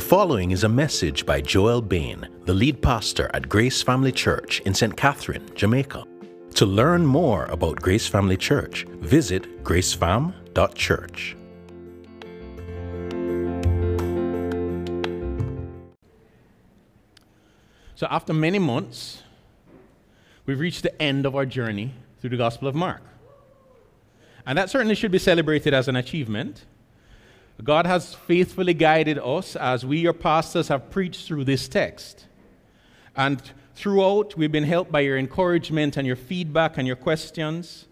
The following is a message by Joel Bain, the lead pastor at Grace Family Church in St. Catherine, Jamaica. To learn more about Grace Family Church, visit gracefam.church. So, after many months, we've reached the end of our journey through the Gospel of Mark. And that certainly should be celebrated as an achievement. God has faithfully guided us as we, your pastors, have preached through this text. And throughout, we've been helped by your encouragement and your feedback and your questions.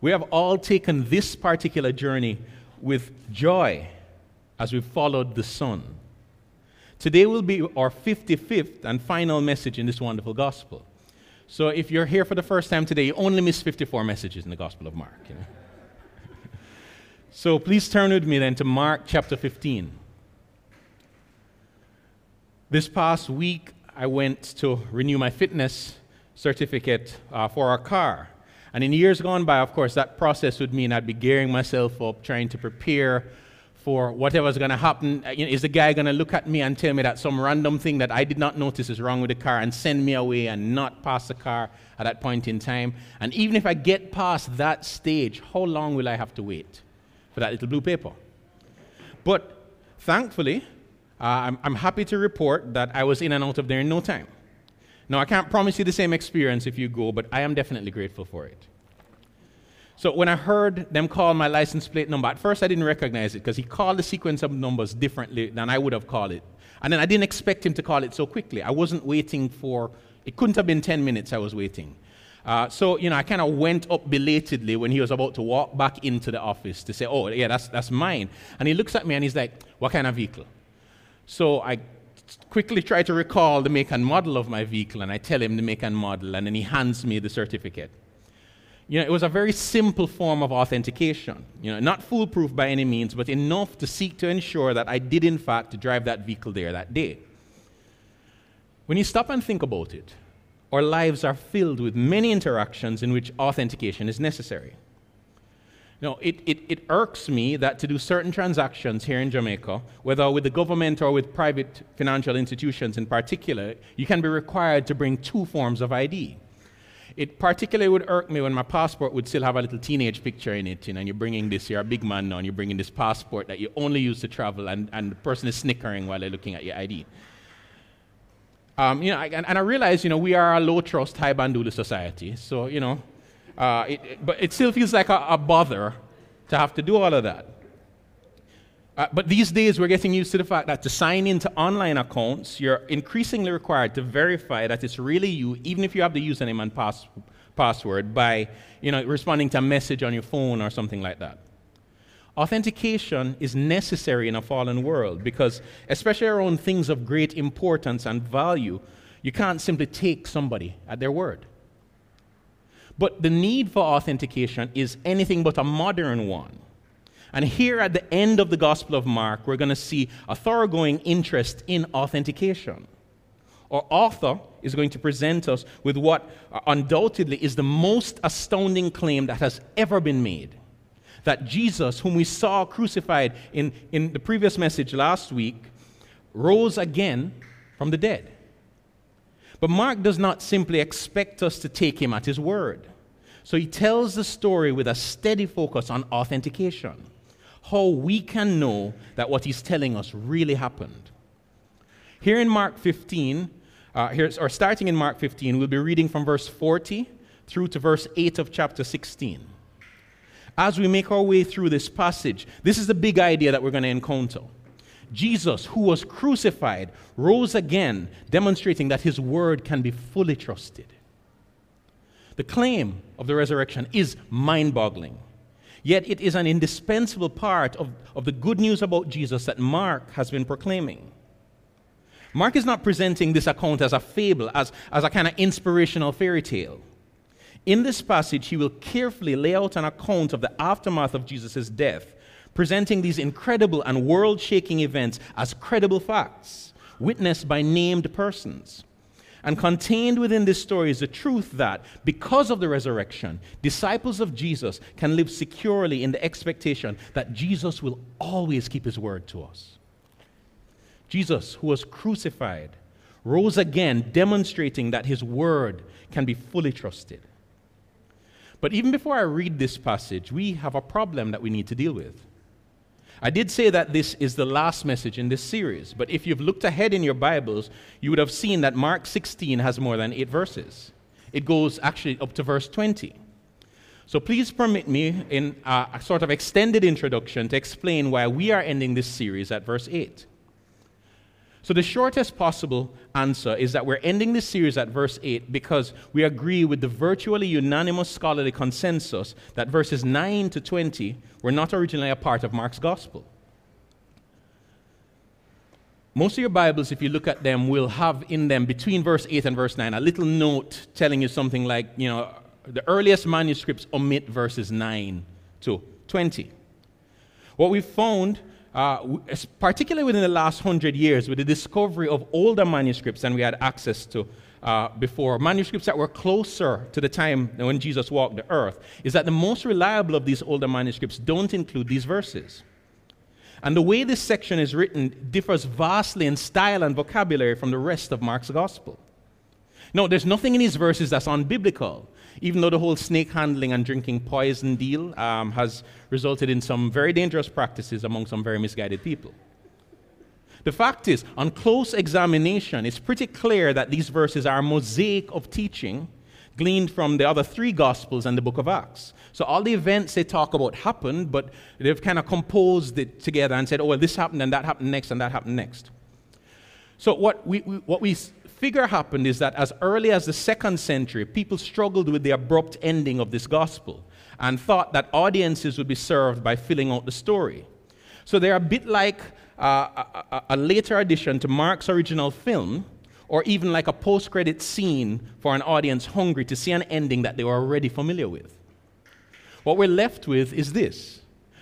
We have all taken this particular journey with joy as we followed the Son. Today will be our 55th and final message in this wonderful gospel. So if you're here for the first time today, you only missed 54 messages in the Gospel of Mark. You know? So please turn with me then to Mark chapter 15. This past week, I went to renew my fitness certificate uh, for our car. And in years gone by, of course, that process would mean I'd be gearing myself up, trying to prepare for whatever's going to happen. Uh, is the guy going to look at me and tell me that some random thing that I did not notice is wrong with the car and send me away and not pass the car at that point in time? And even if I get past that stage, how long will I have to wait for that little blue paper? But thankfully, uh, I'm, I'm happy to report that I was in and out of there in no time. Now, I can't promise you the same experience if you go, but I am definitely grateful for it. So when I heard them call my license plate number, at first I didn't recognize it because he called the sequence of numbers differently than I would have called it. And then I didn't expect him to call it so quickly. I wasn't waiting for, it couldn't have been 10 minutes I was waiting. Uh, so, you know, I kind of went up belatedly when he was about to walk back into the office to say, oh, yeah, that's, that's mine. And he looks at me and he's like, what kind of vehicle? So I quickly try to recall the make and model of my vehicle and I tell him the make and model and then he hands me the certificate. You know, it was a very simple form of authentication. You know, not foolproof by any means, but enough to seek to ensure that I did, in fact, drive that vehicle there that day. When you stop and think about it, our lives are filled with many interactions in which authentication is necessary. Know, it, it, it irks me that to do certain transactions here in Jamaica, whether with the government or with private financial institutions in particular, you can be required to bring two forms of ID. It particularly would irk me when my passport would still have a little teenage picture in it, you know, and you're bringing this, you're a big man now, and you're bringing this passport that you only use to travel, and, and the person is snickering while they're looking at your ID. Um, you know, and, and, I realize, you know, we are a low trust, high bandula society, so, you know, uh, it, it, but it still feels like a, a bother to have to do all of that. Uh, but these days, we're getting used to the fact that to sign into online accounts, you're increasingly required to verify that it's really you, even if you have the username and pass- password, by you know, responding to a message on your phone or something like that. Authentication is necessary in a fallen world because, especially around things of great importance and value, you can't simply take somebody at their word. But the need for authentication is anything but a modern one. And here at the end of the Gospel of Mark, we're going to see a thoroughgoing interest in authentication. Our author is going to present us with what uh, undoubtedly is the most astounding claim that has ever been made that Jesus, whom we saw crucified in, in the previous message last week, rose again from the dead. But Mark does not simply expect us to take him at his word. So he tells the story with a steady focus on authentication how we can know that what he's telling us really happened. Here in Mark 15, uh, or starting in Mark 15, we'll be reading from verse 40 through to verse 8 of chapter 16. As we make our way through this passage, this is the big idea that we're going to encounter. Jesus, who was crucified, rose again, demonstrating that his word can be fully trusted. The claim of the resurrection is mind boggling. Yet it is an indispensable part of, of the good news about Jesus that Mark has been proclaiming. Mark is not presenting this account as a fable, as, as a kind of inspirational fairy tale. In this passage, he will carefully lay out an account of the aftermath of Jesus' death, presenting these incredible and world shaking events as credible facts, witnessed by named persons. And contained within this story is the truth that because of the resurrection, disciples of Jesus can live securely in the expectation that Jesus will always keep his word to us. Jesus, who was crucified, rose again, demonstrating that his word can be fully trusted. But even before I read this passage, we have a problem that we need to deal with. I did say that this is the last message in this series, but if you've looked ahead in your Bibles, you would have seen that Mark 16 has more than eight verses. It goes actually up to verse 20. So please permit me, in a sort of extended introduction, to explain why we are ending this series at verse 8. So, the shortest possible answer is that we're ending this series at verse 8 because we agree with the virtually unanimous scholarly consensus that verses 9 to 20 were not originally a part of Mark's gospel. Most of your Bibles, if you look at them, will have in them between verse 8 and verse 9 a little note telling you something like, you know, the earliest manuscripts omit verses 9 to 20. What we found uh, particularly within the last hundred years, with the discovery of older manuscripts than we had access to uh, before, manuscripts that were closer to the time when Jesus walked the earth, is that the most reliable of these older manuscripts don't include these verses. And the way this section is written differs vastly in style and vocabulary from the rest of Mark's gospel. No, there's nothing in these verses that's unbiblical even though the whole snake handling and drinking poison deal um, has resulted in some very dangerous practices among some very misguided people. The fact is, on close examination, it's pretty clear that these verses are a mosaic of teaching gleaned from the other three Gospels and the book of Acts. So all the events they talk about happened, but they've kind of composed it together and said, oh, well, this happened and that happened next and that happened next. So what we, we what we figure happened is that as early as the second century, people struggled with the abrupt ending of this gospel and thought that audiences would be served by filling out the story. So they're a bit like uh, a, a, later addition to Mark's original film, or even like a post credit scene for an audience hungry to see an ending that they were already familiar with. What we're left with is this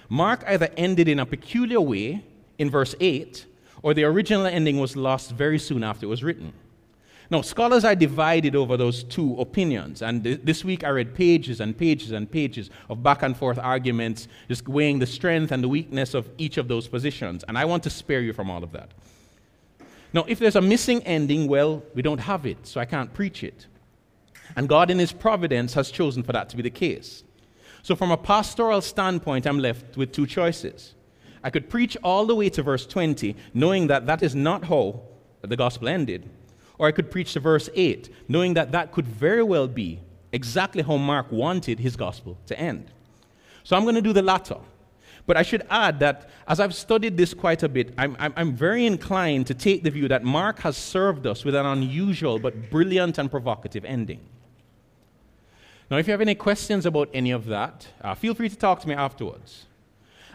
Mark either ended in a peculiar way in verse 8, or the original ending was lost very soon after it was written. Now, scholars are divided over those two opinions. And th- this week I read pages and pages and pages of back and forth arguments, just weighing the strength and the weakness of each of those positions. And I want to spare you from all of that. Now, if there's a missing ending, well, we don't have it, so I can't preach it. And God, in His providence, has chosen for that to be the case. So, from a pastoral standpoint, I'm left with two choices. I could preach all the way to verse 20, knowing that that is not how the gospel ended. Or I could preach to verse 8, knowing that that could very well be exactly how Mark wanted his gospel to end. So I'm going to do the latter. But I should add that as I've studied this quite a bit, I'm, I'm, I'm, very inclined to take the view that Mark has served us with an unusual but brilliant and provocative ending. Now, if you have any questions about any of that, uh, feel free to talk to me afterwards.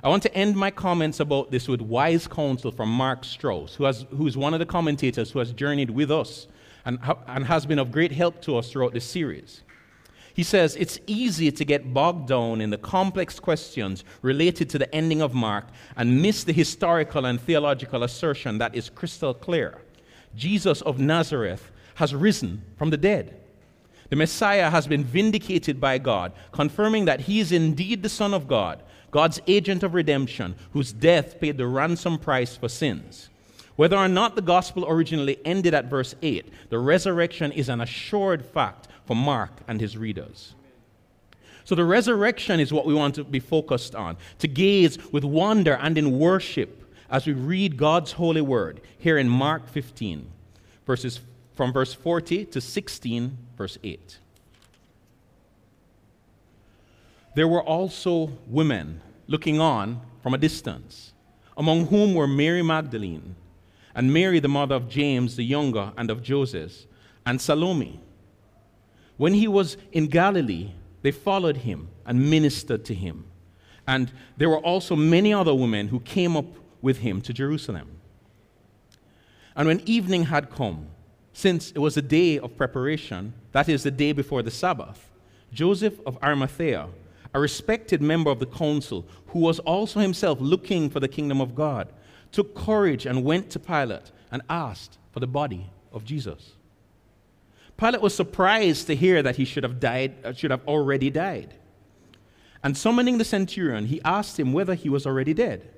I want to end my comments about this with wise counsel from Mark Strauss, who, has, who is one of the commentators who has journeyed with us and, and has been of great help to us throughout this series. He says it's easy to get bogged down in the complex questions related to the ending of Mark and miss the historical and theological assertion that is crystal clear. Jesus of Nazareth has risen from the dead. The Messiah has been vindicated by God, confirming that he is indeed the Son of God God's agent of redemption, whose death paid the ransom price for sins. Whether or not the gospel originally ended at verse 8, the resurrection is an assured fact for Mark and his readers. So, the resurrection is what we want to be focused on, to gaze with wonder and in worship as we read God's holy word here in Mark 15, verses from verse 40 to 16, verse 8. There were also women looking on from a distance, among whom were Mary Magdalene, and Mary, the mother of James the younger and of Joseph, and Salome. When he was in Galilee, they followed him and ministered to him. And there were also many other women who came up with him to Jerusalem. And when evening had come, since it was a day of preparation, that is, the day before the Sabbath, Joseph of Arimathea, a respected member of the council, who was also himself looking for the kingdom of God, took courage and went to Pilate and asked for the body of Jesus. Pilate was surprised to hear that he should have died, uh, should have already died. And summoning the centurion, he asked him whether he was already dead.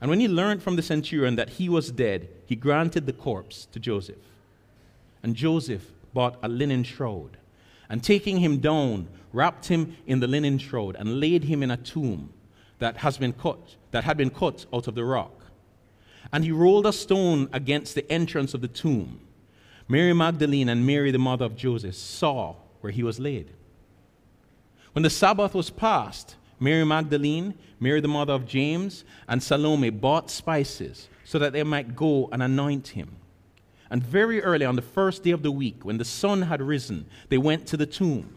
And when he learned from the centurion that he was dead, he granted the corpse to Joseph. And Joseph bought a linen shroud, and taking him down, wrapped him in the linen shroud, and laid him in a tomb that has been cut, that had been cut out of the rock. And he rolled a stone against the entrance of the tomb. Mary Magdalene and Mary, the mother of Joseph, saw where he was laid. When the Sabbath was past, Mary Magdalene, Mary the mother of James, and Salome bought spices so that they might go and anoint him. And very early on the first day of the week, when the sun had risen, they went to the tomb.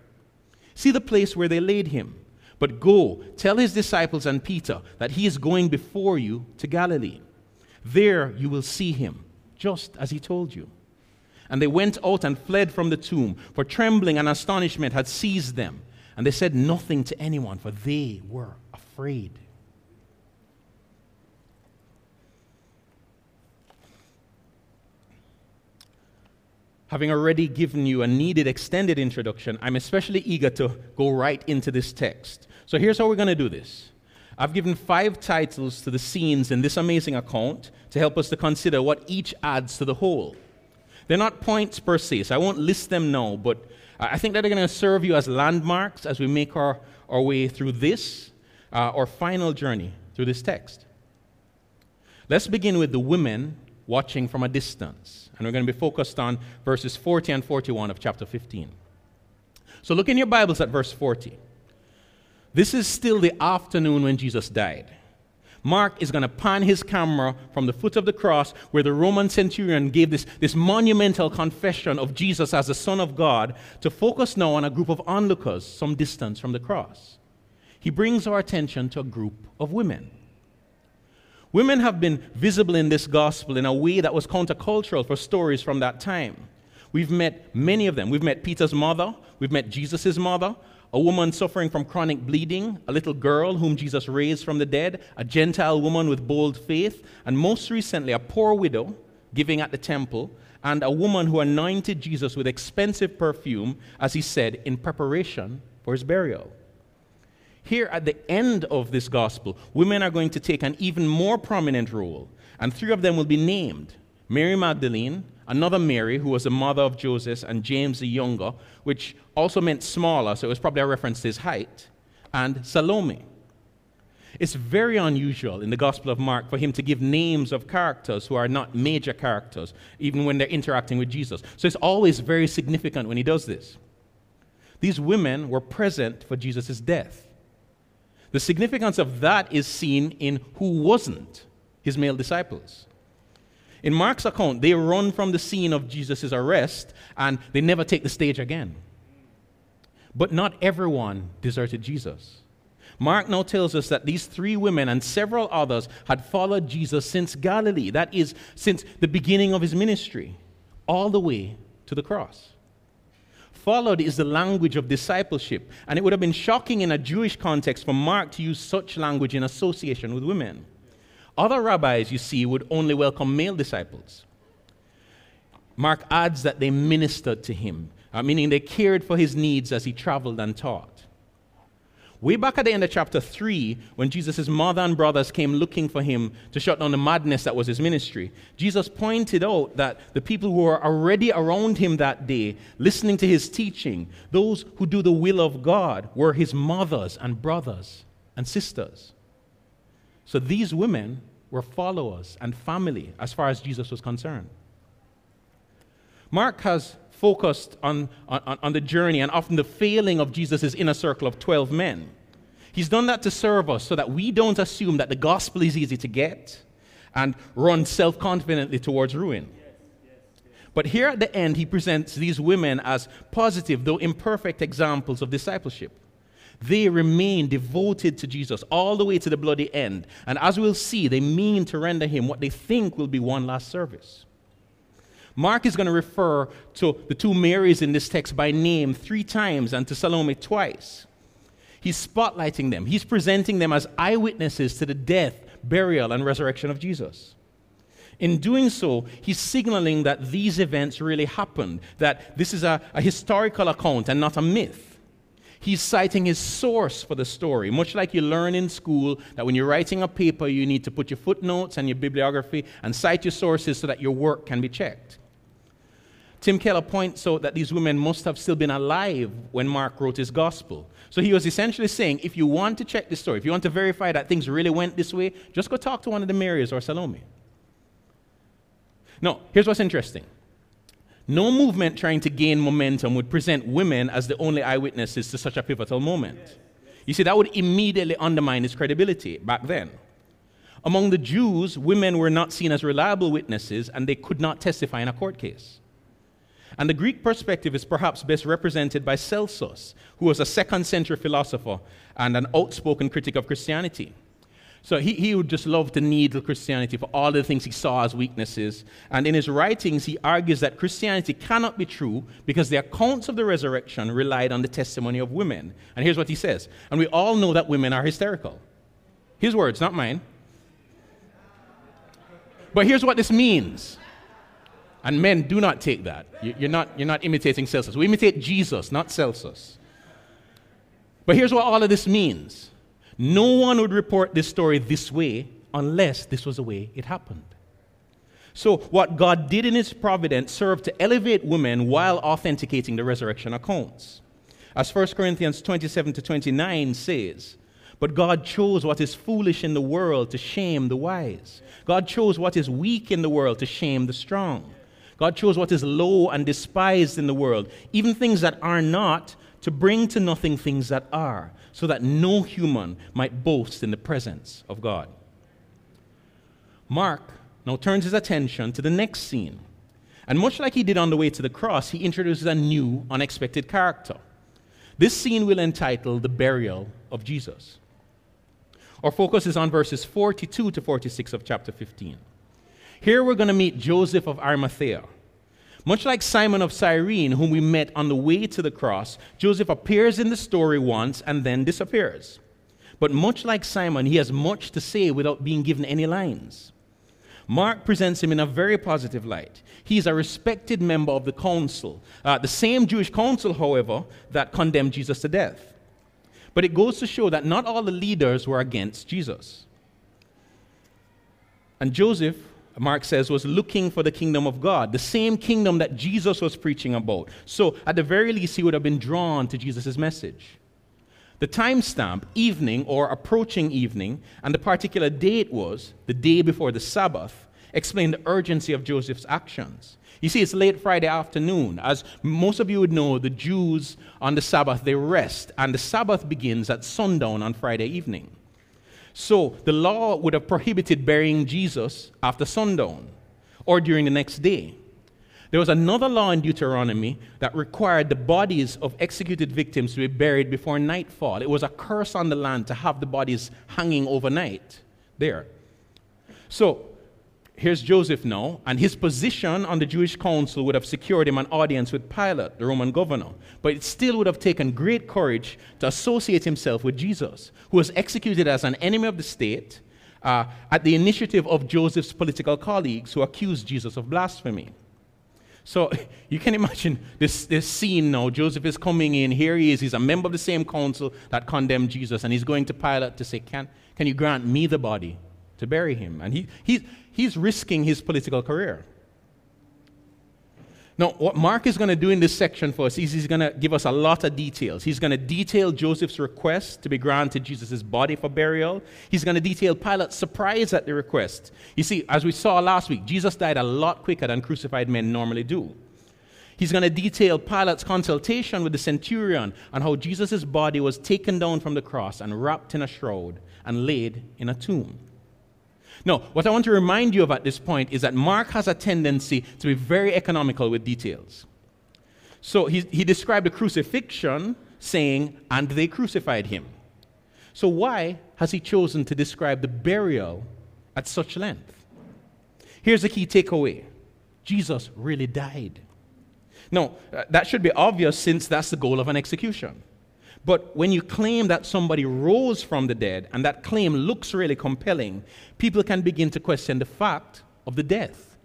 See the place where they laid him. But go, tell his disciples and Peter that he is going before you to Galilee. There you will see him, just as he told you. And they went out and fled from the tomb, for trembling and astonishment had seized them. And they said nothing to anyone, for they were afraid. Having already given you a needed extended introduction, I'm especially eager to go right into this text. So here's how we're going to do this. I've given five titles to the scenes in this amazing account to help us to consider what each adds to the whole. They're not points per se, so I won't list them now, but I think that they're going to serve you as landmarks as we make our, our way through this uh, our final journey through this text. Let's begin with the women watching from a distance. And we're going to be focused on verses 40 and 41 of chapter 15. So look in your Bibles at verse 40. This is still the afternoon when Jesus died. Mark is going to pan his camera from the foot of the cross where the Roman centurion gave this, this monumental confession of Jesus as the Son of God to focus now on a group of onlookers some distance from the cross he brings our attention to a group of women. Women have been visible in this gospel in a way that was countercultural for stories from that time. We've met many of them. We've met Peter's mother, we've met Jesus' mother, a woman suffering from chronic bleeding, a little girl whom Jesus raised from the dead, a Gentile woman with bold faith, and most recently, a poor widow giving at the temple, and a woman who anointed Jesus with expensive perfume, as he said, in preparation for his burial. Here at the end of this gospel, women are going to take an even more prominent role, and three of them will be named Mary Magdalene, another Mary, who was the mother of Joseph and James the younger, which also meant smaller, so it was probably a reference to his height, and Salome. It's very unusual in the Gospel of Mark for him to give names of characters who are not major characters, even when they're interacting with Jesus. So it's always very significant when he does this. These women were present for Jesus' death. The significance of that is seen in who wasn't his male disciples. In Mark's account, they run from the scene of Jesus' arrest and they never take the stage again. But not everyone deserted Jesus. Mark now tells us that these three women and several others had followed Jesus since Galilee, that is, since the beginning of his ministry, all the way to the cross. Followed is the language of discipleship, and it would have been shocking in a Jewish context for Mark to use such language in association with women. Other rabbis, you see, would only welcome male disciples. Mark adds that they ministered to him, uh, meaning they cared for his needs as he traveled and taught. Way back at the end of chapter 3, when Jesus' mother and brothers came looking for him to shut down the madness that was his ministry, Jesus pointed out that the people who were already around him that day, listening to his teaching, those who do the will of God, were his mothers and brothers and sisters. So these women were followers and family as far as Jesus was concerned. Mark has focused on, on, on the journey and often the failing of Jesus' inner circle of 12 men. He's done that to serve us so that we don't assume that the gospel is easy to get and run self confidently towards ruin. But here at the end, he presents these women as positive, though imperfect, examples of discipleship. They remain devoted to Jesus all the way to the bloody end. And as we'll see, they mean to render him what they think will be one last service. Mark is going to refer to the two Marys in this text by name three times and to Salome twice. He's spotlighting them, he's presenting them as eyewitnesses to the death, burial, and resurrection of Jesus. In doing so, he's signaling that these events really happened, that this is a, a historical account and not a myth. He's citing his source for the story, much like you learn in school that when you're writing a paper, you need to put your footnotes and your bibliography and cite your sources so that your work can be checked. Tim Keller points out that these women must have still been alive when Mark wrote his gospel. So he was essentially saying if you want to check the story, if you want to verify that things really went this way, just go talk to one of the Marys or Salome. Now, here's what's interesting. No movement trying to gain momentum would present women as the only eyewitnesses to such a pivotal moment. You see, that would immediately undermine its credibility back then. Among the Jews, women were not seen as reliable witnesses and they could not testify in a court case. And the Greek perspective is perhaps best represented by Celsus, who was a second century philosopher and an outspoken critic of Christianity. So he, he would just love to needle Christianity for all the things he saw as weaknesses. And in his writings, he argues that Christianity cannot be true because the accounts of the resurrection relied on the testimony of women. And here's what he says. And we all know that women are hysterical. His words, not mine. But here's what this means and men do not take that. You're not, you're not imitating Celsus. We imitate Jesus, not Celsus. But here's what all of this means no one would report this story this way unless this was the way it happened. So, what God did in His providence served to elevate women while authenticating the resurrection accounts. As 1 Corinthians 27 to 29 says, But God chose what is foolish in the world to shame the wise. God chose what is weak in the world to shame the strong. God chose what is low and despised in the world, even things that are not, to bring to nothing things that are, so that no human might boast in the presence of God. Mark now turns his attention to the next scene. And much like he did on the way to the cross, he introduces a new, unexpected character. This scene we'll entitle The Burial of Jesus. Our focus is on verses 42 to 46 of chapter 15. Here we're going to meet Joseph of Arimathea. Much like Simon of Cyrene, whom we met on the way to the cross, Joseph appears in the story once and then disappears. But much like Simon, he has much to say without being given any lines. Mark presents him in a very positive light. He's a respected member of the council, uh, the same Jewish council, however, that condemned Jesus to death. But it goes to show that not all the leaders were against Jesus. And Joseph Mark says, was looking for the kingdom of God, the same kingdom that Jesus was preaching about. So, at the very least, he would have been drawn to Jesus' message. The timestamp, evening or approaching evening, and the particular date was the day before the Sabbath, explained the urgency of Joseph's actions. You see, it's late Friday afternoon. As most of you would know, the Jews on the Sabbath, they rest, and the Sabbath begins at sundown on Friday evening. So the law would have prohibited burying Jesus after sundown or during the next day. There was another law in Deuteronomy that required the bodies of executed victims to be buried before nightfall. It was a curse on the land to have the bodies hanging overnight there. So here's Joseph now, and his position on the Jewish council would have secured him an audience with Pilate, the Roman governor. But it still would have taken great courage to associate himself with Jesus, who was executed as an enemy of the state uh, at the initiative of Joseph's political colleagues who accused Jesus of blasphemy. So you can imagine this, this scene now. Joseph is coming in. Here he is. He's a member of the same council that condemned Jesus. And he's going to Pilate to say, Can, can you grant me the body to bury him? And he, he, he's risking his political career. Now, what Mark is going to do in this section for us is he's going to give us a lot of details. He's going to detail Joseph's request to be granted Jesus' body for burial. He's going to detail Pilate's surprise at the request. You see, as we saw last week, Jesus died a lot quicker than crucified men normally do. He's going to detail Pilate's consultation with the centurion on how Jesus' body was taken down from the cross and wrapped in a shroud and laid in a tomb. No, what I want to remind you of at this point is that Mark has a tendency to be very economical with details. So he, he described the crucifixion saying, And they crucified him. So, why has he chosen to describe the burial at such length? Here's the key takeaway Jesus really died. Now, uh, that should be obvious since that's the goal of an execution. But when you claim that somebody rose from the dead and that claim looks really compelling, people can begin to question the fact of the death.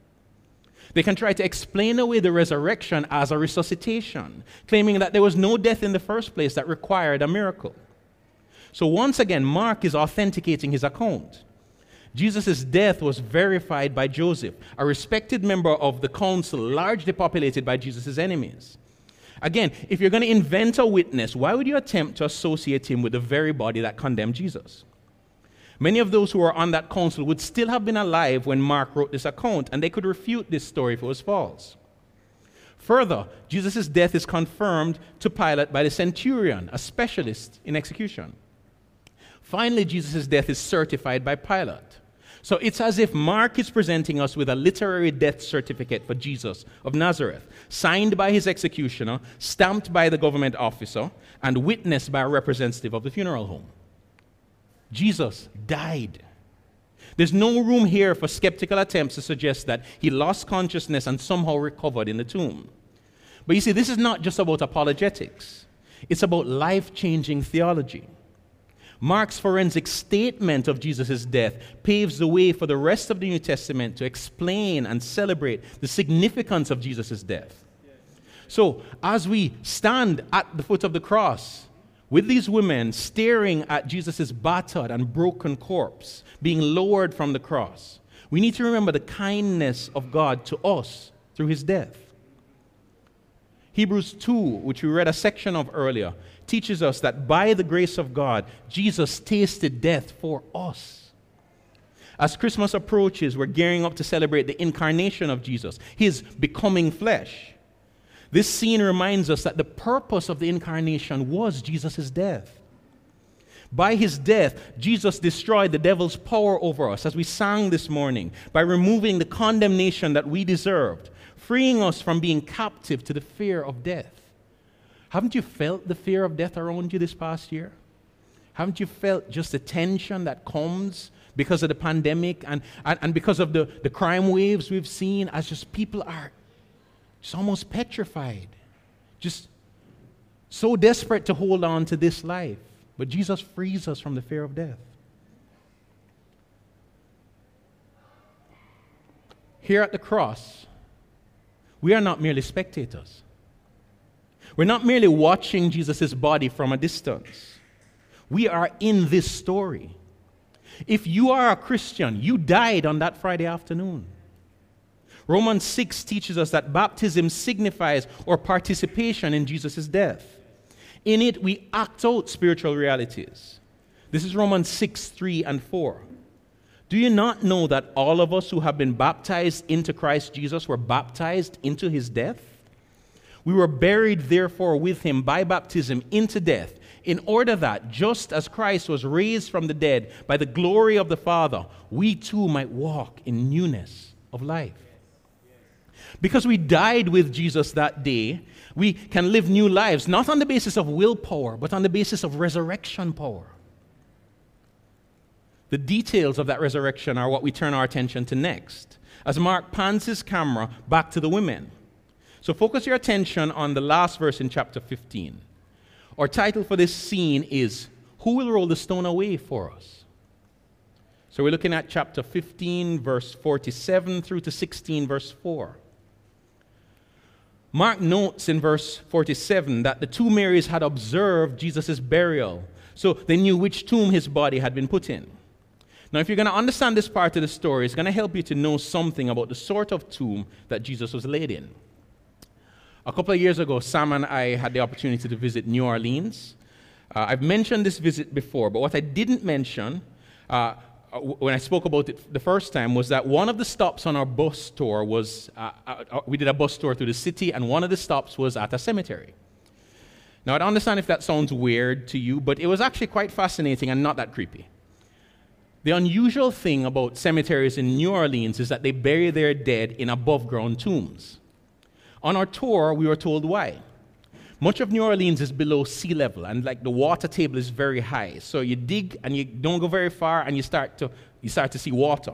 They can try to explain away the resurrection as a resuscitation, claiming that there was no death in the first place that required a miracle. So once again, Mark is authenticating his account. Jesus' death was verified by Joseph, a respected member of the council largely populated by Jesus' enemies. Again, if you're going to invent a witness, why would you attempt to associate him with the very body that condemned Jesus? Many of those who were on that council would still have been alive when Mark wrote this account, and they could refute this story if it was false. Further, Jesus' death is confirmed to Pilate by the centurion, a specialist in execution. Finally, Jesus' death is certified by Pilate. So it's as if Mark is presenting us with a literary death certificate for Jesus of Nazareth, signed by his executioner, stamped by the government officer, and witnessed by a representative of the funeral home. Jesus died. There's no room here for skeptical attempts to suggest that he lost consciousness and somehow recovered in the tomb. But you see, this is not just about apologetics, it's about life changing theology. Mark's forensic statement of Jesus' death paves the way for the rest of the New Testament to explain and celebrate the significance of Jesus' death. So, as we stand at the foot of the cross with these women staring at Jesus' battered and broken corpse being lowered from the cross, we need to remember the kindness of God to us through his death. Hebrews 2, which we read a section of earlier, teaches us that by the grace of God, Jesus tasted death for us. As Christmas approaches, we're gearing up to celebrate the incarnation of Jesus, his becoming flesh. This scene reminds us that the purpose of the incarnation was Jesus' death. By his death, Jesus destroyed the devil's power over us, as we sang this morning, by removing the condemnation that we deserved, freeing us from being captive to the fear of death. Haven't you felt the fear of death around you this past year? Haven't you felt just the tension that comes because of the pandemic and, and, and because of the, the crime waves we've seen as just people are just almost petrified, just so desperate to hold on to this life. But Jesus frees us from the fear of death. Here at the cross, we are not merely spectators. We're not merely watching Jesus' body from a distance. We are in this story. If you are a Christian, you died on that Friday afternoon. Romans 6 teaches us that baptism signifies our participation in Jesus' death. In it, we act out spiritual realities. This is Romans 6 3 and 4. Do you not know that all of us who have been baptized into Christ Jesus were baptized into his death? We were buried, therefore, with him by baptism into death, in order that, just as Christ was raised from the dead by the glory of the Father, we too might walk in newness of life. Because we died with Jesus that day, we can live new lives, not on the basis of willpower, but on the basis of resurrection power. The details of that resurrection are what we turn our attention to next, as Mark pans his camera back to the women. So focus your attention on the last verse in chapter 15. Our title for this scene is Who Will Roll the Stone Away for Us? So we're looking at chapter 15, verse 47 through to 16, verse 4. Mark notes in verse 47 that the two Marys had observed Jesus' burial, so they knew which tomb his body had been put in. Now, if you're going to understand this part of the story, it's going to help you to know something about the sort of tomb that Jesus was laid in. A couple of years ago, Sam and I had the opportunity to visit New Orleans. Uh, I've mentioned this visit before, but what I didn't mention uh, when I spoke about it the first time was that one of the stops on our bus tour was uh, uh, uh, we did a bus tour through the city, and one of the stops was at a cemetery. Now, I don't understand if that sounds weird to you, but it was actually quite fascinating and not that creepy. The unusual thing about cemeteries in New Orleans is that they bury their dead in above ground tombs. On our tour, we were told why. Much of New Orleans is below sea level, and like the water table is very high. So you dig and you don't go very far, and you start to, you start to see water.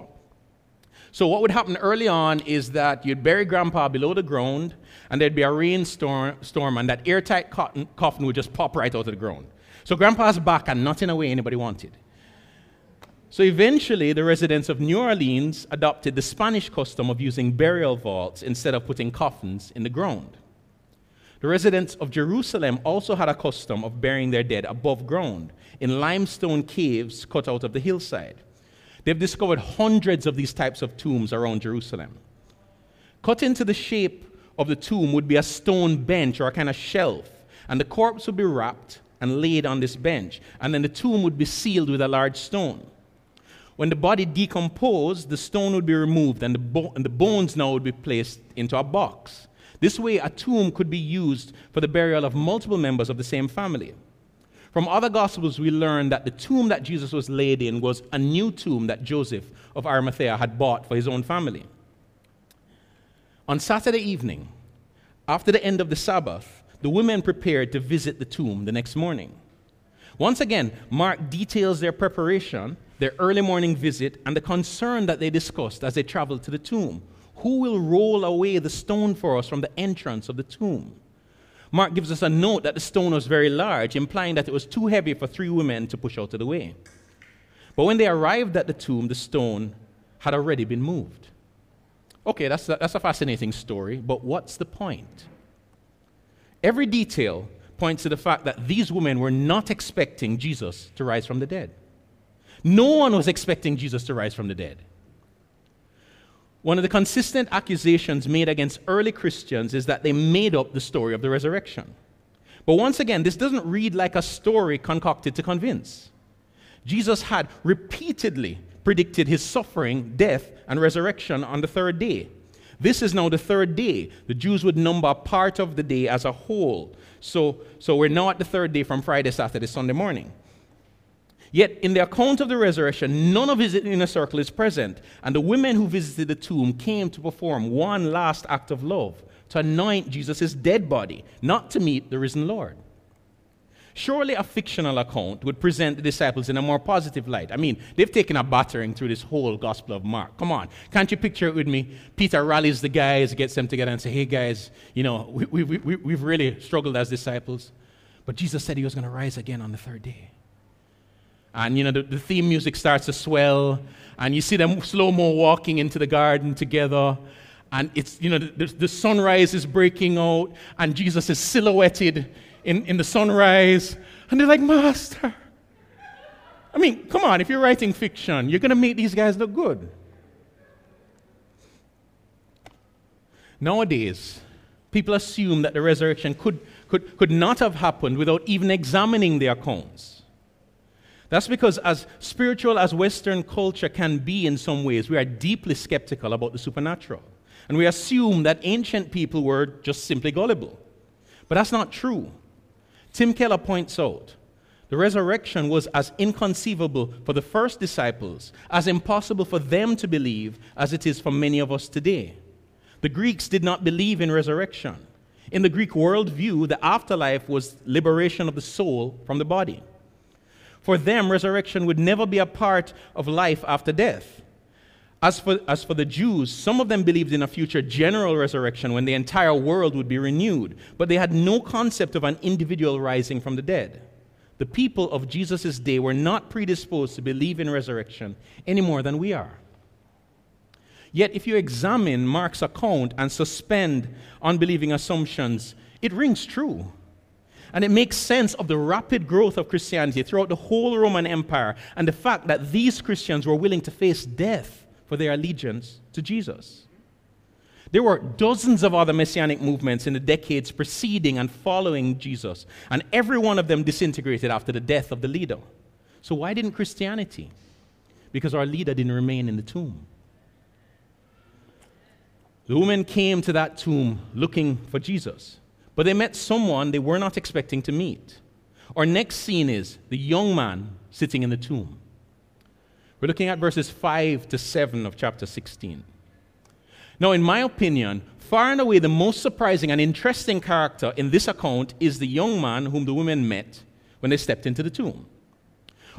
So what would happen early on is that you'd bury Grandpa below the ground, and there'd be a rainstorm, storm, and that airtight cotton, coffin would just pop right out of the ground. So Grandpa's back, and not in a way anybody wanted. So eventually, the residents of New Orleans adopted the Spanish custom of using burial vaults instead of putting coffins in the ground. The residents of Jerusalem also had a custom of burying their dead above ground in limestone caves cut out of the hillside. They've discovered hundreds of these types of tombs around Jerusalem. Cut into the shape of the tomb would be a stone bench or a kind of shelf, and the corpse would be wrapped and laid on this bench, and then the tomb would be sealed with a large stone. When the body decomposed, the stone would be removed and the, bo- and the bones now would be placed into a box. This way, a tomb could be used for the burial of multiple members of the same family. From other Gospels, we learn that the tomb that Jesus was laid in was a new tomb that Joseph of Arimathea had bought for his own family. On Saturday evening, after the end of the Sabbath, the women prepared to visit the tomb the next morning. Once again, Mark details their preparation their early morning visit, and the concern that they discussed as they traveled to the tomb. Who will roll away the stone for us from the entrance of the tomb? Mark gives us a note that the stone was very large, implying that it was too heavy for three women to push out of the way. But when they arrived at the tomb, the stone had already been moved. Okay, that's a, that's a fascinating story, but what's the point? Every detail points to the fact that these women were not expecting Jesus to rise from the dead. No one was expecting Jesus to rise from the dead. One of the consistent accusations made against early Christians is that they made up the story of the resurrection. But once again, this doesn't read like a story concocted to convince. Jesus had repeatedly predicted his suffering, death, and resurrection on the third day. This is now the third day. The Jews would number part of the day as a whole. So, so we're now at the third day from Friday, Saturday, Sunday morning. Yet, in the account of the resurrection, none of his inner circle is present. And the women who visited the tomb came to perform one last act of love to anoint Jesus' dead body, not to meet the risen Lord. Surely a fictional account would present the disciples in a more positive light. I mean, they've taken a battering through this whole Gospel of Mark. Come on, can't you picture it with me? Peter rallies the guys, gets them together, and say, "Hey guys, you know, we, we, we, we've really struggled as disciples, but Jesus said he was going to rise again on the third day." And you know, the, the theme music starts to swell, and you see them slow mo walking into the garden together. And it's, you know, the, the sunrise is breaking out, and Jesus is silhouetted in, in the sunrise. And they're like, Master. I mean, come on, if you're writing fiction, you're going to make these guys look good. Nowadays, people assume that the resurrection could, could, could not have happened without even examining the accounts. That's because, as spiritual as Western culture can be in some ways, we are deeply skeptical about the supernatural. And we assume that ancient people were just simply gullible. But that's not true. Tim Keller points out the resurrection was as inconceivable for the first disciples, as impossible for them to believe as it is for many of us today. The Greeks did not believe in resurrection. In the Greek worldview, the afterlife was liberation of the soul from the body. For them, resurrection would never be a part of life after death. As for, as for the Jews, some of them believed in a future general resurrection when the entire world would be renewed, but they had no concept of an individual rising from the dead. The people of Jesus' day were not predisposed to believe in resurrection any more than we are. Yet, if you examine Mark's account and suspend unbelieving assumptions, it rings true. And it makes sense of the rapid growth of Christianity throughout the whole Roman Empire and the fact that these Christians were willing to face death for their allegiance to Jesus. There were dozens of other messianic movements in the decades preceding and following Jesus, and every one of them disintegrated after the death of the leader. So, why didn't Christianity? Because our leader didn't remain in the tomb. The women came to that tomb looking for Jesus. But they met someone they were not expecting to meet. Our next scene is the young man sitting in the tomb. We're looking at verses 5 to 7 of chapter 16. Now, in my opinion, far and away the most surprising and interesting character in this account is the young man whom the women met when they stepped into the tomb.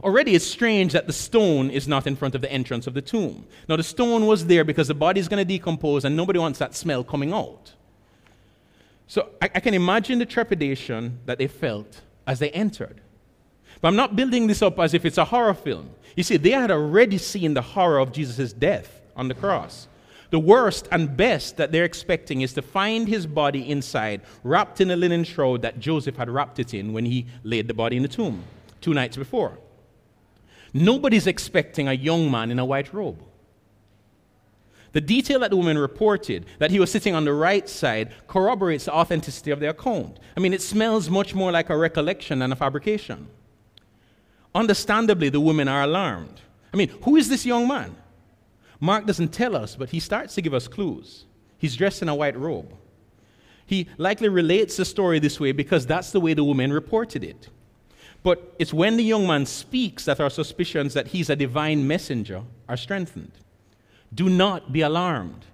Already it's strange that the stone is not in front of the entrance of the tomb. Now, the stone was there because the body is going to decompose and nobody wants that smell coming out. So I, I, can imagine the trepidation that they felt as they entered. But I'm not building this up as if it's a horror film. You see, they had already seen the horror of Jesus' death on the cross. The worst and best that they're expecting is to find his body inside, wrapped in a linen shroud that Joseph had wrapped it in when he laid the body in the tomb two nights before. Nobody's expecting a young man in a white robe. The detail that the woman reported, that he was sitting on the right side, corroborates the authenticity of the account. I mean, it smells much more like a recollection than a fabrication. Understandably, the women are alarmed. I mean, who is this young man? Mark doesn't tell us, but he starts to give us clues. He's dressed in a white robe. He likely relates the story this way because that's the way the woman reported it. But it's when the young man speaks that our suspicions that he's a divine messenger are strengthened. Do not be alarmed.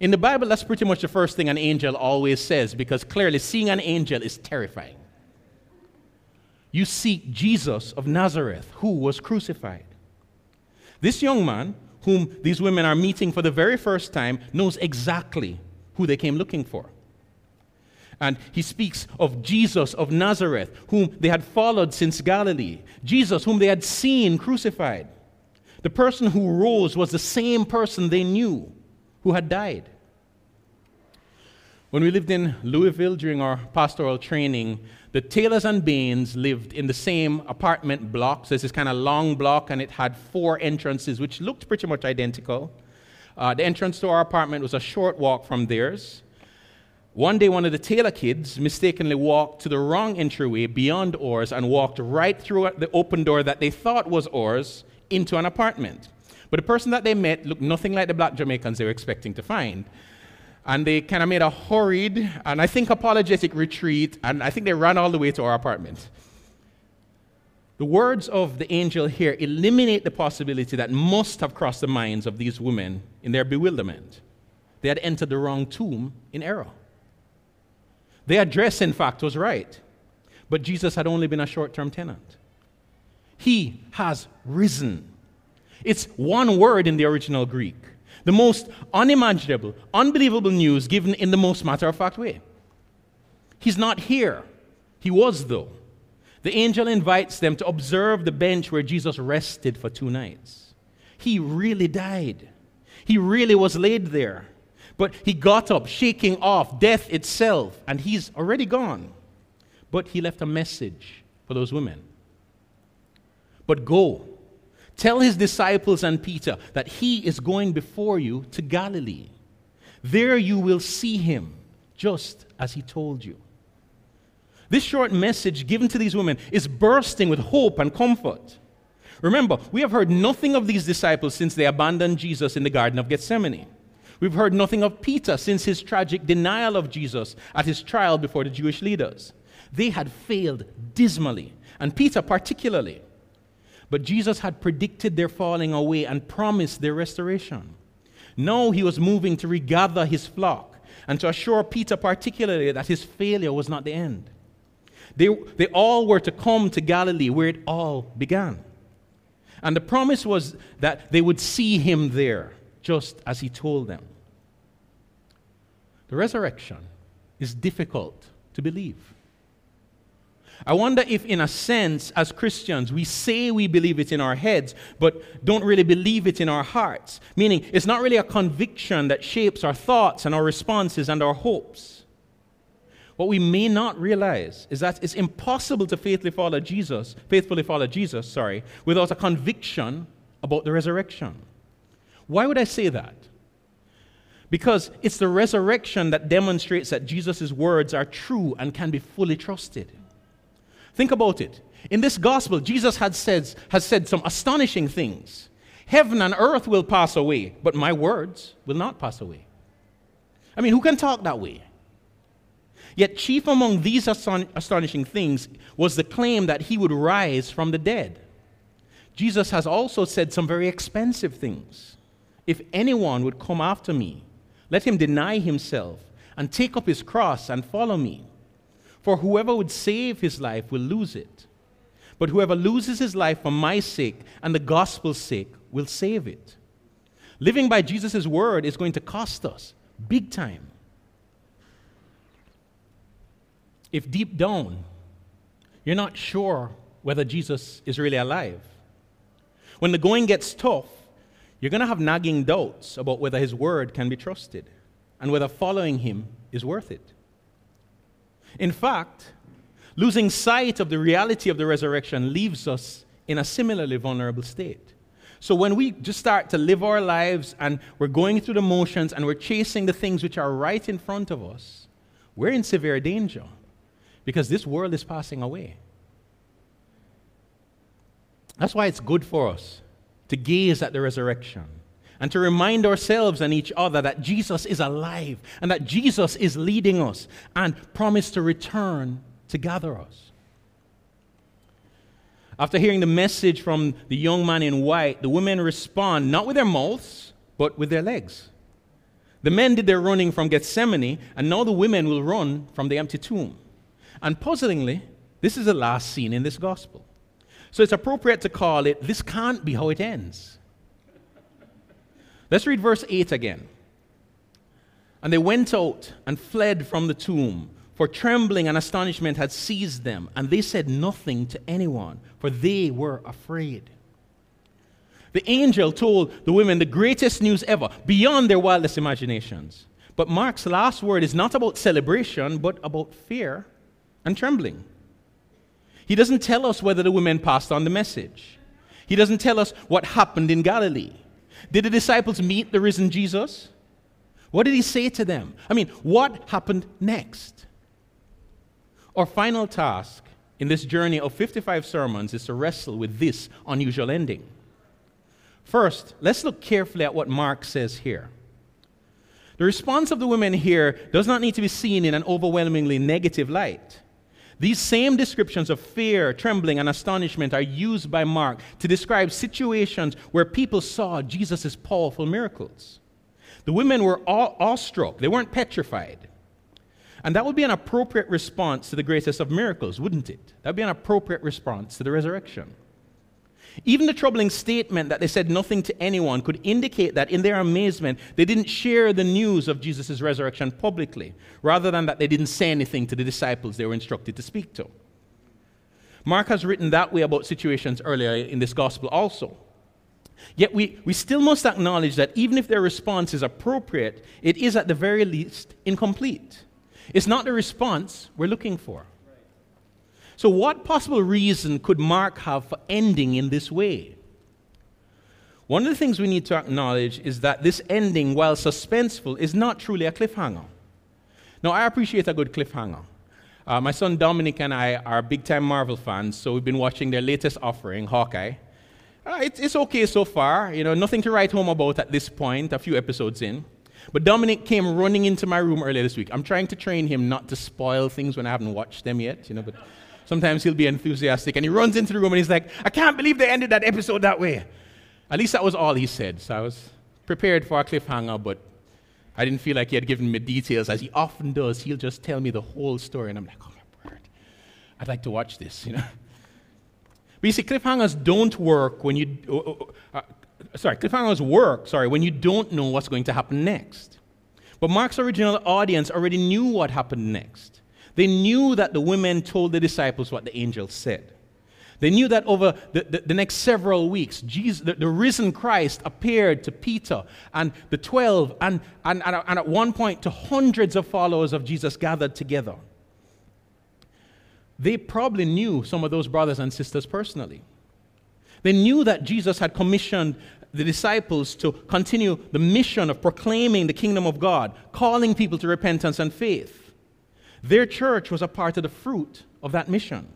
In the Bible, that's pretty much the first thing an angel always says because clearly seeing an angel is terrifying. You seek Jesus of Nazareth, who was crucified. This young man, whom these women are meeting for the very first time, knows exactly who they came looking for. And he speaks of Jesus of Nazareth, whom they had followed since Galilee. Jesus, whom they had seen crucified. The person who rose was the same person they knew who had died. When we lived in Louisville during our pastoral training, the Taylors and Bains lived in the same apartment block. So, this is kind of long block, and it had four entrances, which looked pretty much identical. Uh, the entrance to our apartment was a short walk from theirs. One day, one of the Taylor kids mistakenly walked to the wrong entryway beyond ours and walked right through the open door that they thought was ours into an apartment. But the person that they met looked nothing like the black Jamaicans they were expecting to find. And they kind of made a hurried and I think apologetic retreat, and I think they ran all the way to our apartment. The words of the angel here eliminate the possibility that must have crossed the minds of these women in their bewilderment. They had entered the wrong tomb in error. Their address, in fact, was right, but Jesus had only been a short term tenant. He has risen. It's one word in the original Greek. The most unimaginable, unbelievable news given in the most matter of fact way. He's not here. He was, though. The angel invites them to observe the bench where Jesus rested for two nights. He really died. He really was laid there. But he got up, shaking off death itself, and he's already gone. But he left a message for those women. But go, tell his disciples and Peter that he is going before you to Galilee. There you will see him, just as he told you. This short message given to these women is bursting with hope and comfort. Remember, we have heard nothing of these disciples since they abandoned Jesus in the Garden of Gethsemane. We've heard nothing of Peter since his tragic denial of Jesus at his trial before the Jewish leaders. They had failed dismally, and Peter particularly. But Jesus had predicted their falling away and promised their restoration. Now he was moving to regather his flock and to assure Peter, particularly, that his failure was not the end. They, they all were to come to Galilee where it all began. And the promise was that they would see him there, just as he told them. The resurrection is difficult to believe. I wonder if, in a sense, as Christians, we say we believe it in our heads, but don't really believe it in our hearts. Meaning, it's not really a conviction that shapes our thoughts and our responses and our hopes. What we may not realize is that it's impossible to faithfully follow Jesus, faithfully follow Jesus, sorry, without a conviction about the resurrection. Why would I say that? Because it's the resurrection that demonstrates that Jesus' words are true and can be fully trusted. Think about it. In this gospel, Jesus had said, has said some astonishing things. Heaven and earth will pass away, but my words will not pass away. I mean, who can talk that way? Yet, chief among these astonishing things was the claim that he would rise from the dead. Jesus has also said some very expensive things. If anyone would come after me, Let him deny himself and take up his cross and follow me. For whoever would save his life will lose it. But whoever loses his life for my sake and the gospel's sake will save it. Living by Jesus' word is going to cost us big time. If deep down you're not sure whether Jesus is really alive, when the going gets tough, you're going to have nagging doubts about whether his word can be trusted and whether following him is worth it. In fact, losing sight of the reality of the resurrection leaves us in a similarly vulnerable state. So when we just start to live our lives and we're going through the motions and we're chasing the things which are right in front of us, we're in severe danger because this world is passing away. That's why it's good for us to gaze at the resurrection and to remind ourselves and each other that Jesus is alive and that Jesus is leading us and promised to return to gather us. After hearing the message from the young man in white, the women respond not with their mouths, but with their legs. The men did their running from Gethsemane, and now the women will run from the empty tomb. And puzzlingly, this is the last scene in this gospel. So it's appropriate to call it, This Can't Be How It Ends. Let's read verse 8 again. And they went out and fled from the tomb, for trembling and astonishment had seized them, and they said nothing to anyone, for they were afraid. The angel told the women the greatest news ever, beyond their wildest imaginations. But Mark's last word is not about celebration, but about fear and trembling. He doesn't tell us whether the women passed on the message. He doesn't tell us what happened in Galilee. Did the disciples meet the risen Jesus? What did he say to them? I mean, what happened next? Our final task in this journey of 55 sermons is to wrestle with this unusual ending. First, let's look carefully at what Mark says here. The response of the women here does not need to be seen in an overwhelmingly negative light. These same descriptions of fear, trembling, and astonishment are used by Mark to describe situations where people saw Jesus' powerful miracles. The women were awestruck, they weren't petrified. And that would be an appropriate response to the greatest of miracles, wouldn't it? That would be an appropriate response to the resurrection. Even the troubling statement that they said nothing to anyone could indicate that in their amazement, they didn't share the news of Jesus' resurrection publicly, rather than that they didn't say anything to the disciples they were instructed to speak to. Mark has written that way about situations earlier in this gospel also. Yet we, we still must acknowledge that even if their response is appropriate, it is at the very least incomplete. It's not the response we're looking for. So, what possible reason could Mark have for ending in this way? One of the things we need to acknowledge is that this ending, while suspenseful, is not truly a cliffhanger. Now, I appreciate a good cliffhanger. Uh, my son Dominic and I are big time Marvel fans, so we've been watching their latest offering, Hawkeye. Uh, it's, it's okay so far, you know, nothing to write home about at this point, a few episodes in. But Dominic came running into my room earlier this week. I'm trying to train him not to spoil things when I haven't watched them yet, you know, but Sometimes he'll be enthusiastic and he runs into the room and he's like, I can't believe they ended that episode that way. At least that was all he said. So I was prepared for a cliffhanger, but I didn't feel like he had given me details, as he often does. He'll just tell me the whole story, and I'm like, oh my word, I'd like to watch this, you know. But you see, cliffhangers don't work when you, uh, uh, sorry, cliffhangers work, sorry, when you don't know what's going to happen next. But Mark's original audience already knew what happened next. They knew that the women told the disciples what the angel said. They knew that over the, the, the next several weeks, Jesus, the, the, risen Christ appeared to Peter and the 12, and, and, and, and at one point to hundreds of followers of Jesus gathered together. They probably knew some of those brothers and sisters personally. They knew that Jesus had commissioned the disciples to continue the mission of proclaiming the kingdom of God, calling people to repentance and faith. Their church was a part of the fruit of that mission.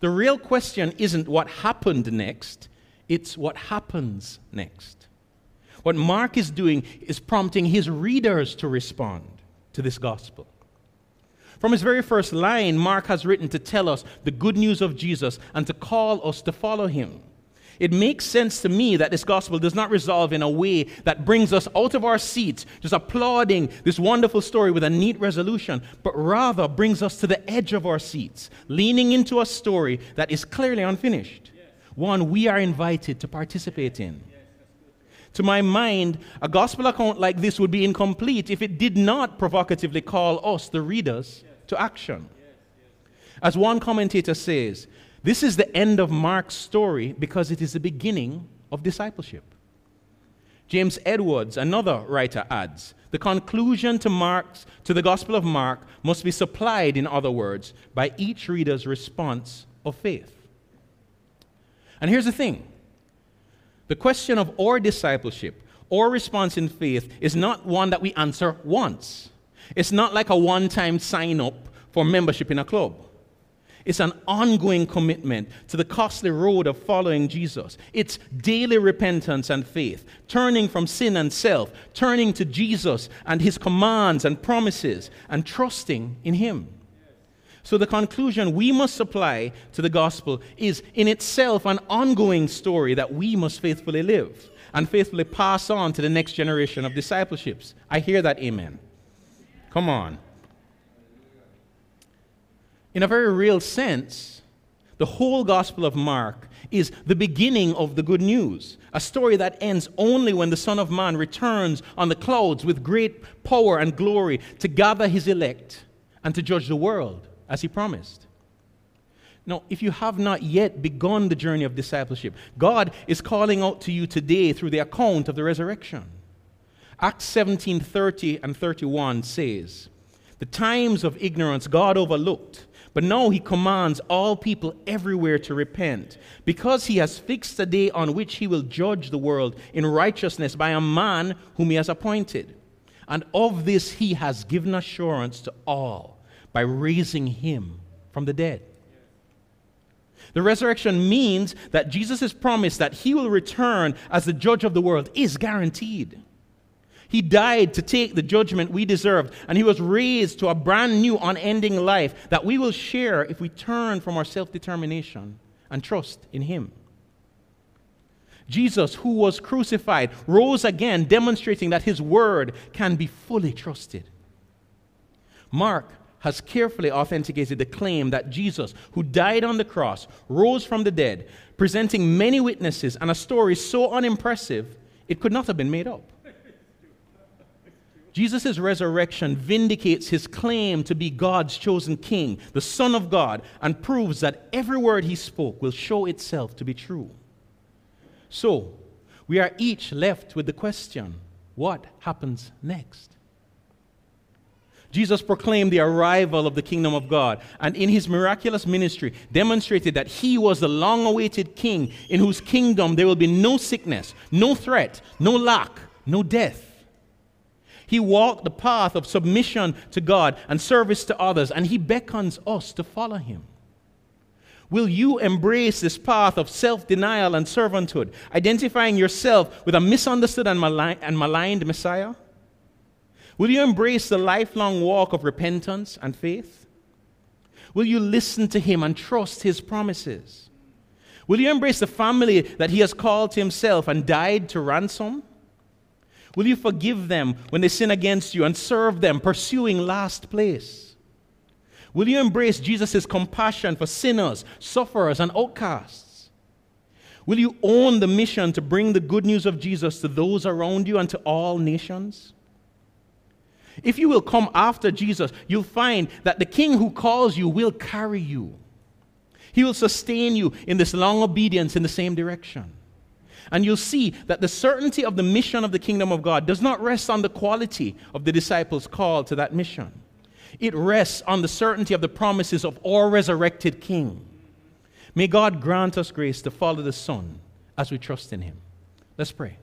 The real question isn't what happened next, it's what happens next. What Mark is doing is prompting his readers to respond to this gospel. From his very first line, Mark has written to tell us the good news of Jesus and to call us to follow him. It makes sense to me that this gospel does not resolve in a way that brings us out of our seats, just applauding this wonderful story with a neat resolution, but rather brings us to the edge of our seats, leaning into a story that is clearly unfinished, one we are invited to participate in. To my mind, a gospel account like this would be incomplete if it did not provocatively call us, the readers, to action. As one commentator says, this is the end of Mark's story because it is the beginning of discipleship. James Edwards, another writer, adds the conclusion to Mark's to the Gospel of Mark must be supplied, in other words, by each reader's response of faith. And here's the thing the question of our discipleship or response in faith is not one that we answer once. It's not like a one time sign up for membership in a club. It's an ongoing commitment to the costly road of following Jesus. It's daily repentance and faith, turning from sin and self, turning to Jesus and his commands and promises, and trusting in him. So, the conclusion we must supply to the gospel is in itself an ongoing story that we must faithfully live and faithfully pass on to the next generation of discipleships. I hear that amen. Come on in a very real sense, the whole Gospel of Mark is the beginning of the good news, a story that ends only when the Son of Man returns on the clouds with great power and glory to gather his elect and to judge the world as he promised. Now, if you have not yet begun the journey of discipleship, God is calling out to you today through the account of the resurrection. Acts 17 30 and 31 says, The times of ignorance God overlooked but now he commands all people everywhere to repent, because he has fixed a day on which he will judge the world in righteousness by a man whom he has appointed. And of this he has given assurance to all by raising him from the dead. The resurrection means that Jesus' promise that he will return as the judge of the world is guaranteed. He died to take the judgment we deserved, and he was raised to a brand new, unending life that we will share if we turn from our self determination and trust in him. Jesus, who was crucified, rose again, demonstrating that his word can be fully trusted. Mark has carefully authenticated the claim that Jesus, who died on the cross, rose from the dead, presenting many witnesses and a story so unimpressive it could not have been made up. Jesus' resurrection vindicates his claim to be God's chosen king, the Son of God, and proves that every word he spoke will show itself to be true. So, we are each left with the question what happens next? Jesus proclaimed the arrival of the kingdom of God, and in his miraculous ministry demonstrated that he was the long awaited king in whose kingdom there will be no sickness, no threat, no lack, no death. He walked the path of submission to God and service to others, and He beckons us to follow Him. Will you embrace this path of self denial and servanthood, identifying yourself with a misunderstood and, and maligned Messiah? Will you embrace the lifelong walk of repentance and faith? Will you listen to Him and trust His promises? Will you embrace the family that He has called to Himself and died to ransom? Will you forgive them when they sin against you and serve them, pursuing last place? Will you embrace Jesus' compassion for sinners, sufferers, and outcasts? Will you own the mission to bring the good news of Jesus to those around you and to all nations? If you will come after Jesus, you'll find that the King who calls you will carry you. He will sustain you in this long obedience in the same direction. And you'll see that the certainty of the mission of the kingdom of God does not rest on the quality of the disciples' call to that mission. It rests on the certainty of the promises of our resurrected King. May God grant us grace to follow the Son as we trust in Him. Let's pray.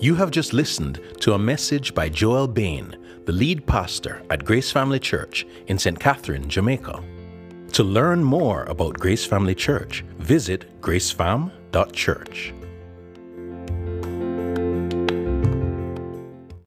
You have just listened to a message by Joel Bain the lead pastor at Grace Family Church in St. Catherine, Jamaica. To learn more about Grace Family Church, visit gracefam.church.